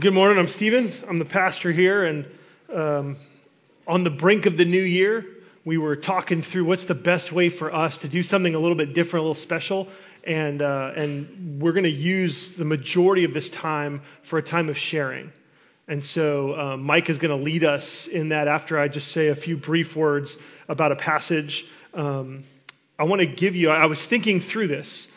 Good morning. I'm Stephen. I'm the pastor here, and um, on the brink of the new year, we were talking through what's the best way for us to do something a little bit different, a little special, and uh, and we're going to use the majority of this time for a time of sharing. And so uh, Mike is going to lead us in that. After I just say a few brief words about a passage, um, I want to give you. I was thinking through this.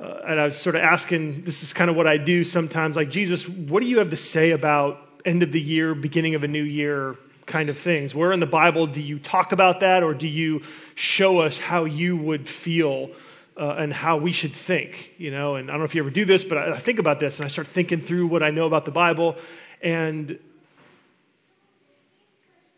Uh, and I was sort of asking, this is kind of what I do sometimes, like, Jesus, what do you have to say about end of the year, beginning of a new year kind of things? Where in the Bible do you talk about that, or do you show us how you would feel uh, and how we should think? You know, and I don't know if you ever do this, but I, I think about this and I start thinking through what I know about the Bible, and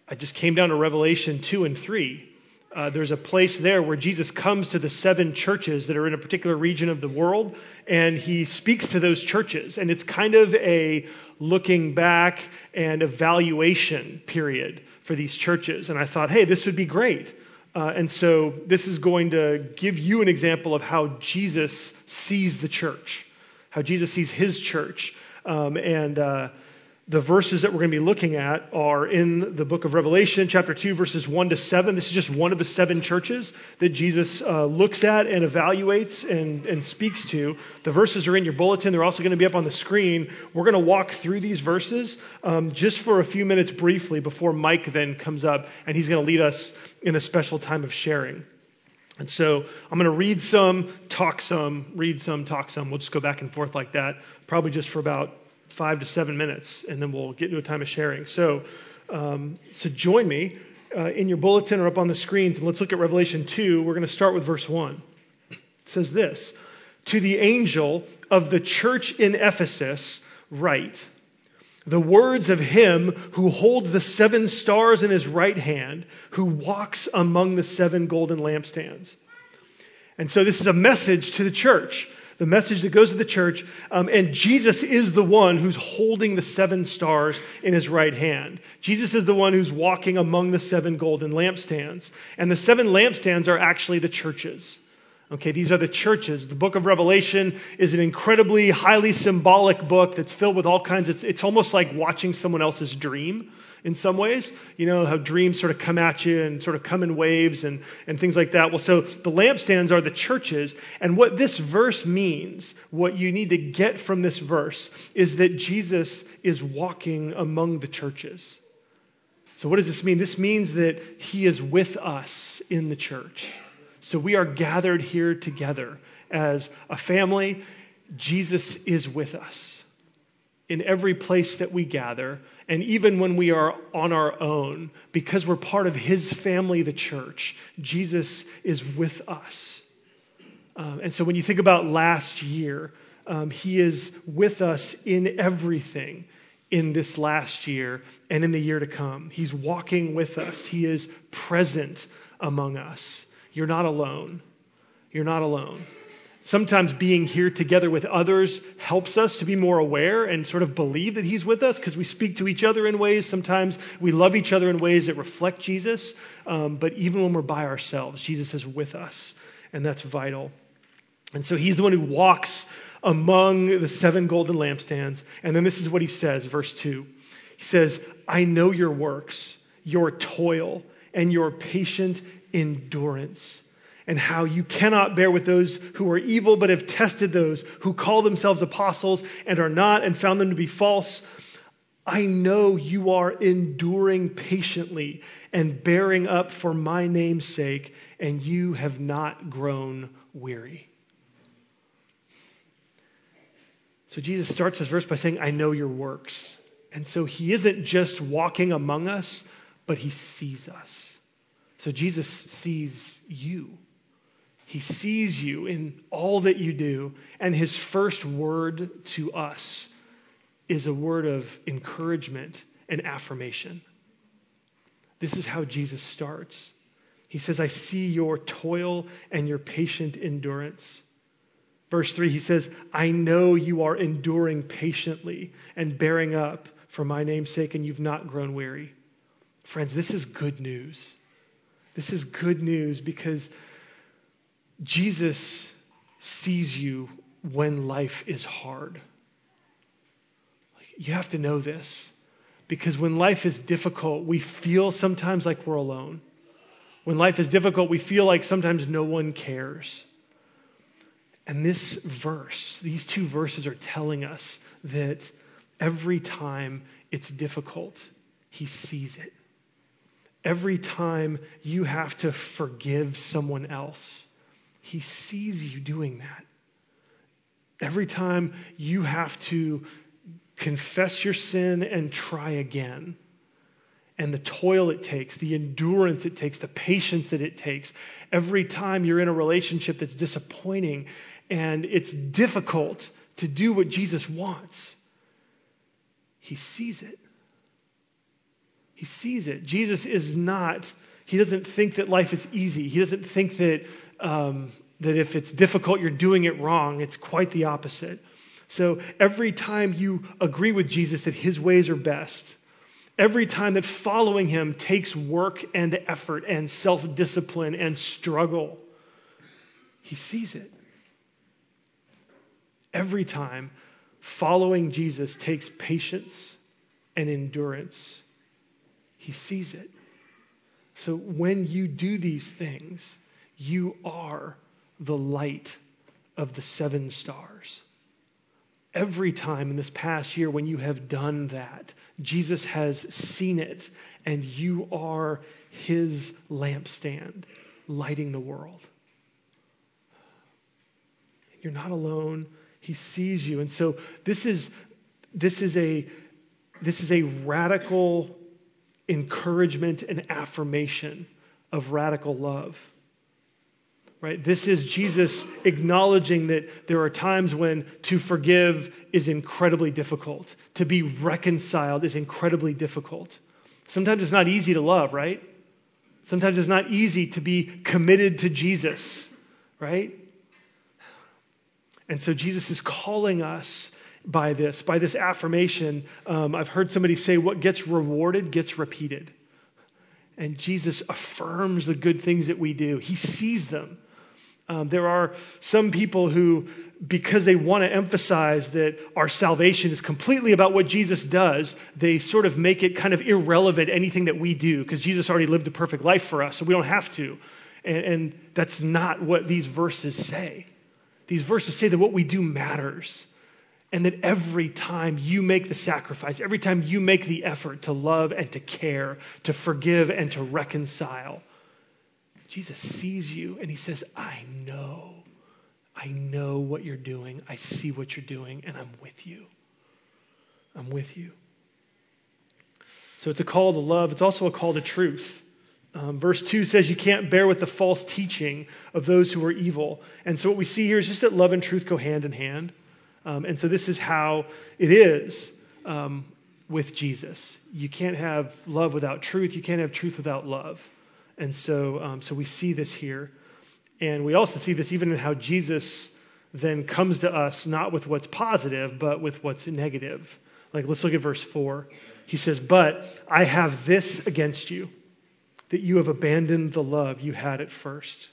I just came down to Revelation 2 and 3 uh, there's a place there where Jesus comes to the seven churches that are in a particular region of the world, and he speaks to those churches. And it's kind of a looking back and evaluation period for these churches. And I thought, hey, this would be great. Uh, and so this is going to give you an example of how Jesus sees the church, how Jesus sees his church. Um, and uh, the verses that we're going to be looking at are in the book of Revelation, chapter 2, verses 1 to 7. This is just one of the seven churches that Jesus uh, looks at and evaluates and, and speaks to. The verses are in your bulletin. They're also going to be up on the screen. We're going to walk through these verses um, just for a few minutes briefly before Mike then comes up and he's going to lead us in a special time of sharing. And so I'm going to read some, talk some, read some, talk some. We'll just go back and forth like that, probably just for about five to seven minutes, and then we'll get into a time of sharing. So, um, so join me uh, in your bulletin or up on the screens, and let's look at Revelation 2. We're going to start with verse 1. It says this To the angel of the church in Ephesus, write the words of him who holds the seven stars in his right hand, who walks among the seven golden lampstands. And so this is a message to the church the message that goes to the church. Um, and Jesus is the one who's holding the seven stars in his right hand. Jesus is the one who's walking among the seven golden lampstands. And the seven lampstands are actually the churches. Okay, these are the churches. The book of Revelation is an incredibly highly symbolic book that's filled with all kinds of, it's, it's almost like watching someone else's dream in some ways. You know, how dreams sort of come at you and sort of come in waves and, and things like that. Well, so the lampstands are the churches. And what this verse means, what you need to get from this verse, is that Jesus is walking among the churches. So, what does this mean? This means that he is with us in the church. So we are gathered here together as a family. Jesus is with us in every place that we gather, and even when we are on our own, because we're part of his family, the church, Jesus is with us. Um, and so when you think about last year, um, he is with us in everything in this last year and in the year to come. He's walking with us, he is present among us. You're not alone. You're not alone. Sometimes being here together with others helps us to be more aware and sort of believe that He's with us because we speak to each other in ways. Sometimes we love each other in ways that reflect Jesus. Um, but even when we're by ourselves, Jesus is with us, and that's vital. And so He's the one who walks among the seven golden lampstands. And then this is what He says, verse 2. He says, I know your works, your toil, and your patient endurance, and how you cannot bear with those who are evil, but have tested those who call themselves apostles and are not, and found them to be false. I know you are enduring patiently and bearing up for my name's sake, and you have not grown weary. So Jesus starts his verse by saying, I know your works. And so he isn't just walking among us, but he sees us. So Jesus sees you. He sees you in all that you do. And his first word to us is a word of encouragement and affirmation. This is how Jesus starts. He says, I see your toil and your patient endurance. Verse 3, he says, I know you are enduring patiently and bearing up for my name's sake, and you've not grown weary. Friends, this is good news. This is good news because Jesus sees you when life is hard. You have to know this because when life is difficult, we feel sometimes like we're alone. When life is difficult, we feel like sometimes no one cares. And this verse, these two verses are telling us that every time it's difficult, he sees it. Every time you have to forgive someone else, he sees you doing that. Every time you have to confess your sin and try again, and the toil it takes, the endurance it takes, the patience that it takes, every time you're in a relationship that's disappointing and it's difficult to do what Jesus wants, he sees it. He sees it. Jesus is not, he doesn't think that life is easy. He doesn't think that, um, that if it's difficult, you're doing it wrong. It's quite the opposite. So every time you agree with Jesus that his ways are best, every time that following him takes work and effort and self discipline and struggle, he sees it. Every time following Jesus takes patience and endurance he sees it. So when you do these things, you are the light of the seven stars. Every time in this past year when you have done that, Jesus has seen it, and you are his lampstand lighting the world. You're not alone. He sees you. And so this is this is a this is a radical encouragement and affirmation of radical love. Right? This is Jesus acknowledging that there are times when to forgive is incredibly difficult. To be reconciled is incredibly difficult. Sometimes it's not easy to love, right? Sometimes it's not easy to be committed to Jesus, right? And so Jesus is calling us by this, by this affirmation. Um, I've heard somebody say, what gets rewarded gets repeated. And Jesus affirms the good things that we do, He sees them. Um, there are some people who, because they want to emphasize that our salvation is completely about what Jesus does, they sort of make it kind of irrelevant anything that we do, because Jesus already lived a perfect life for us, so we don't have to. And, and that's not what these verses say. These verses say that what we do matters and that every time you make the sacrifice, every time you make the effort to love and to care, to forgive and to reconcile, Jesus sees you and he says, I know. I know what you're doing. I see what you're doing, and I'm with you. I'm with you. So it's a call to love. It's also a call to truth. Um, verse 2 says you can't bear with the false teaching of those who are evil. And so what we see here is just that love and truth go hand in hand. Um, and so this is how it is um, with Jesus. You can't have love without truth. You can't have truth without love. And so, um, so we see this here. And we also see this even in how Jesus then comes to us, not with what's positive, but with what's negative. Like, let's look at verse 4. He says, But I have this against you, that you have abandoned the love you had at first.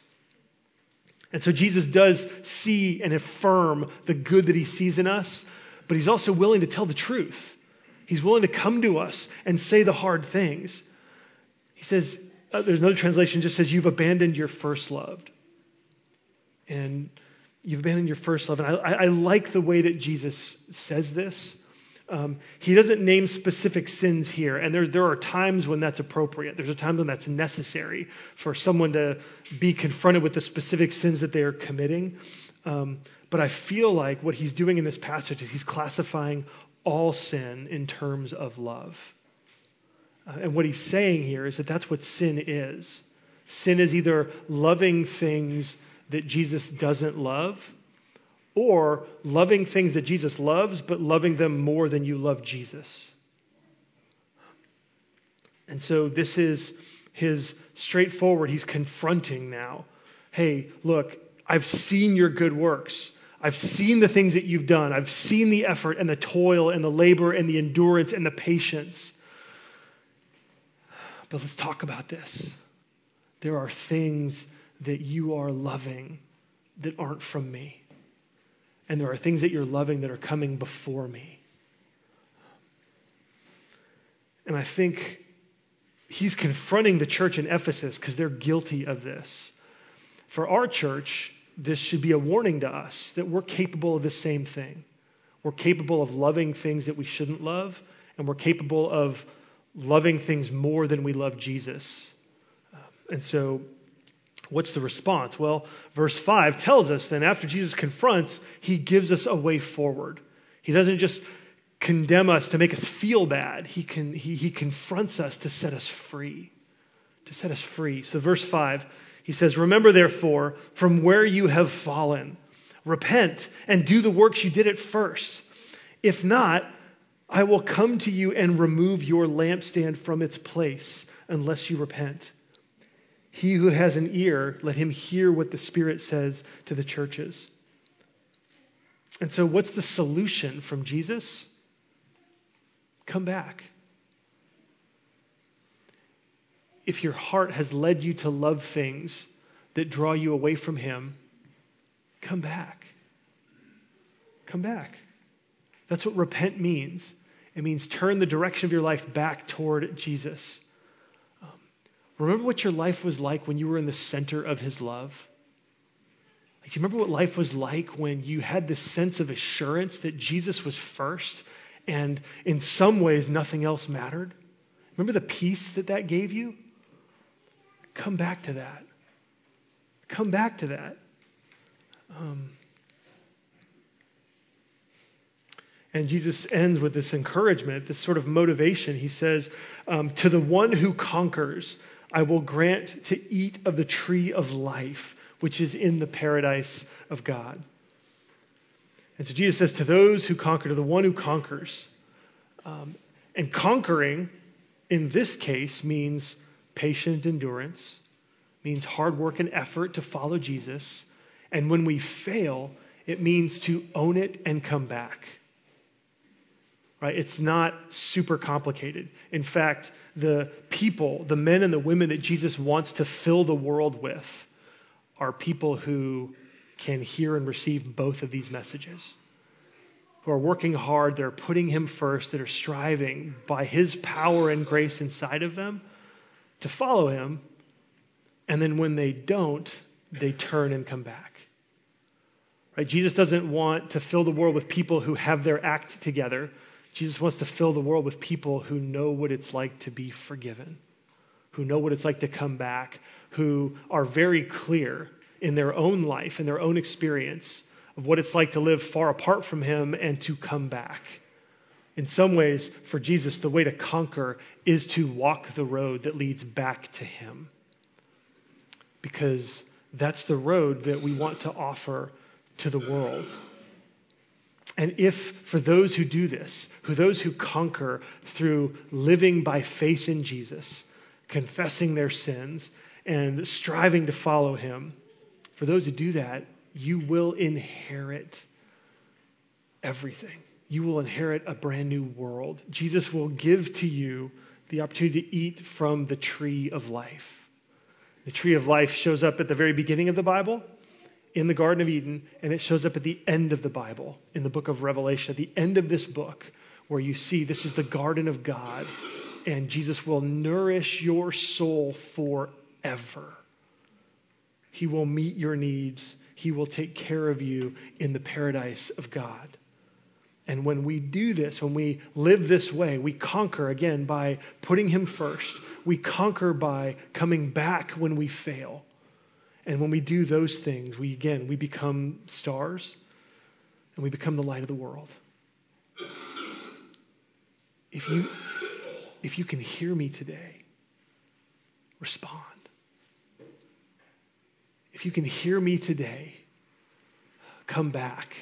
And so Jesus does see and affirm the good that he sees in us, but he's also willing to tell the truth. He's willing to come to us and say the hard things. He says, uh, there's another translation just says, You've abandoned your first love. And you've abandoned your first love. And I, I like the way that Jesus says this. Um, he doesn't name specific sins here, and there, there are times when that's appropriate. There's a time when that's necessary for someone to be confronted with the specific sins that they are committing. Um, but I feel like what he's doing in this passage is he's classifying all sin in terms of love. Uh, and what he's saying here is that that's what sin is. Sin is either loving things that Jesus doesn't love or loving things that Jesus loves, but loving them more than you love Jesus. And so this is his straightforward, he's confronting now. Hey, look, I've seen your good works. I've seen the things that you've done. I've seen the effort and the toil and the labor and the endurance and the patience. But let's talk about this. There are things that you are loving that aren't from me and there are things that you're loving that are coming before me. And I think he's confronting the church in Ephesus because they're guilty of this. For our church, this should be a warning to us that we're capable of the same thing. We're capable of loving things that we shouldn't love, and we're capable of loving things more than we love Jesus. And so, what's the response? Well, verse 5 tells us then after Jesus confronts, he gives us a way forward. He doesn't just condemn us to make us feel bad, he, can, he, he confronts us to set us free. To set us free. So, verse 5, he says, Remember therefore from where you have fallen, repent and do the works you did at first. If not, I will come to you and remove your lampstand from its place unless you repent. He who has an ear, let him hear what the Spirit says to the churches. And so, what's the solution from Jesus? Come back. If your heart has led you to love things that draw you away from Him, come back. Come back. That's what repent means. It means turn the direction of your life back toward Jesus. Remember what your life was like when you were in the center of his love? Like, you remember what life was like when you had this sense of assurance that Jesus was first and in some ways nothing else mattered? Remember the peace that that gave you? Come back to that. Come back to that. Um, And Jesus ends with this encouragement, this sort of motivation. He says, um, To the one who conquers, I will grant to eat of the tree of life, which is in the paradise of God. And so Jesus says, To those who conquer, to the one who conquers. Um, and conquering, in this case, means patient endurance, means hard work and effort to follow Jesus. And when we fail, it means to own it and come back right? It's not super complicated. In fact, the people, the men and the women that Jesus wants to fill the world with, are people who can hear and receive both of these messages. Who are working hard, they're putting Him first, that are striving by His power and grace inside of them to follow Him. And then when they don't, they turn and come back. Right? Jesus doesn't want to fill the world with people who have their act together Jesus wants to fill the world with people who know what it's like to be forgiven, who know what it's like to come back, who are very clear in their own life, in their own experience of what it's like to live far apart from Him and to come back. In some ways, for Jesus, the way to conquer is to walk the road that leads back to Him. Because that's the road that we want to offer to the world. And if for those who do this, who those who conquer through living by faith in Jesus, confessing their sins, and striving to follow him, for those who do that, you will inherit everything. You will inherit a brand new world. Jesus will give to you the opportunity to eat from the tree of life. The tree of life shows up at the very beginning of the Bible in the Garden of Eden, and it shows up at the end of the Bible, in the book of Revelation, at the end of this book, where you see this is the garden of God, and Jesus will nourish your soul forever. He will meet your needs, He will take care of you in the paradise of God. And when we do this, when we live this way, we conquer again by putting Him first. We conquer by coming back when we fail. And when we do those things, we again, we become stars and we become the light of the world. If you, if you can hear me today, respond. If you can hear me today, come back.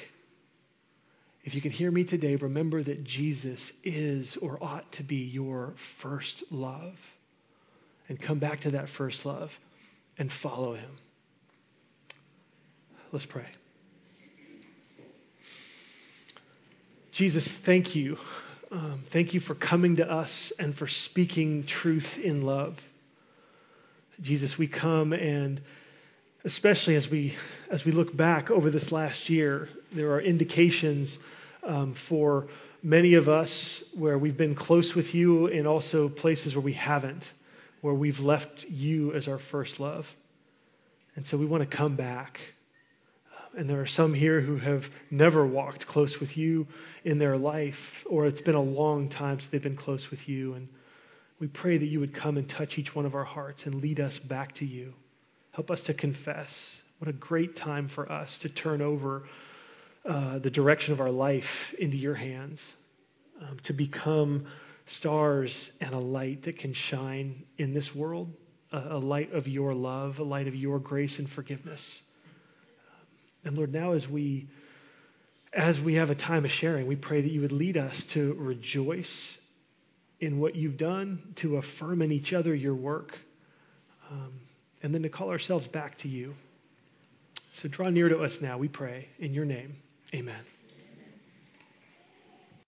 If you can hear me today, remember that Jesus is or ought to be your first love. And come back to that first love and follow him. Let's pray. Jesus, thank you. Um, thank you for coming to us and for speaking truth in love. Jesus, we come and especially as we as we look back over this last year, there are indications um, for many of us where we've been close with you and also places where we haven't, where we've left you as our first love. And so we want to come back. And there are some here who have never walked close with you in their life, or it's been a long time since they've been close with you. And we pray that you would come and touch each one of our hearts and lead us back to you. Help us to confess. What a great time for us to turn over uh, the direction of our life into your hands, um, to become stars and a light that can shine in this world, a, a light of your love, a light of your grace and forgiveness. And Lord, now as we as we have a time of sharing, we pray that you would lead us to rejoice in what you've done, to affirm in each other your work, um, and then to call ourselves back to you. So draw near to us now, we pray. In your name, amen.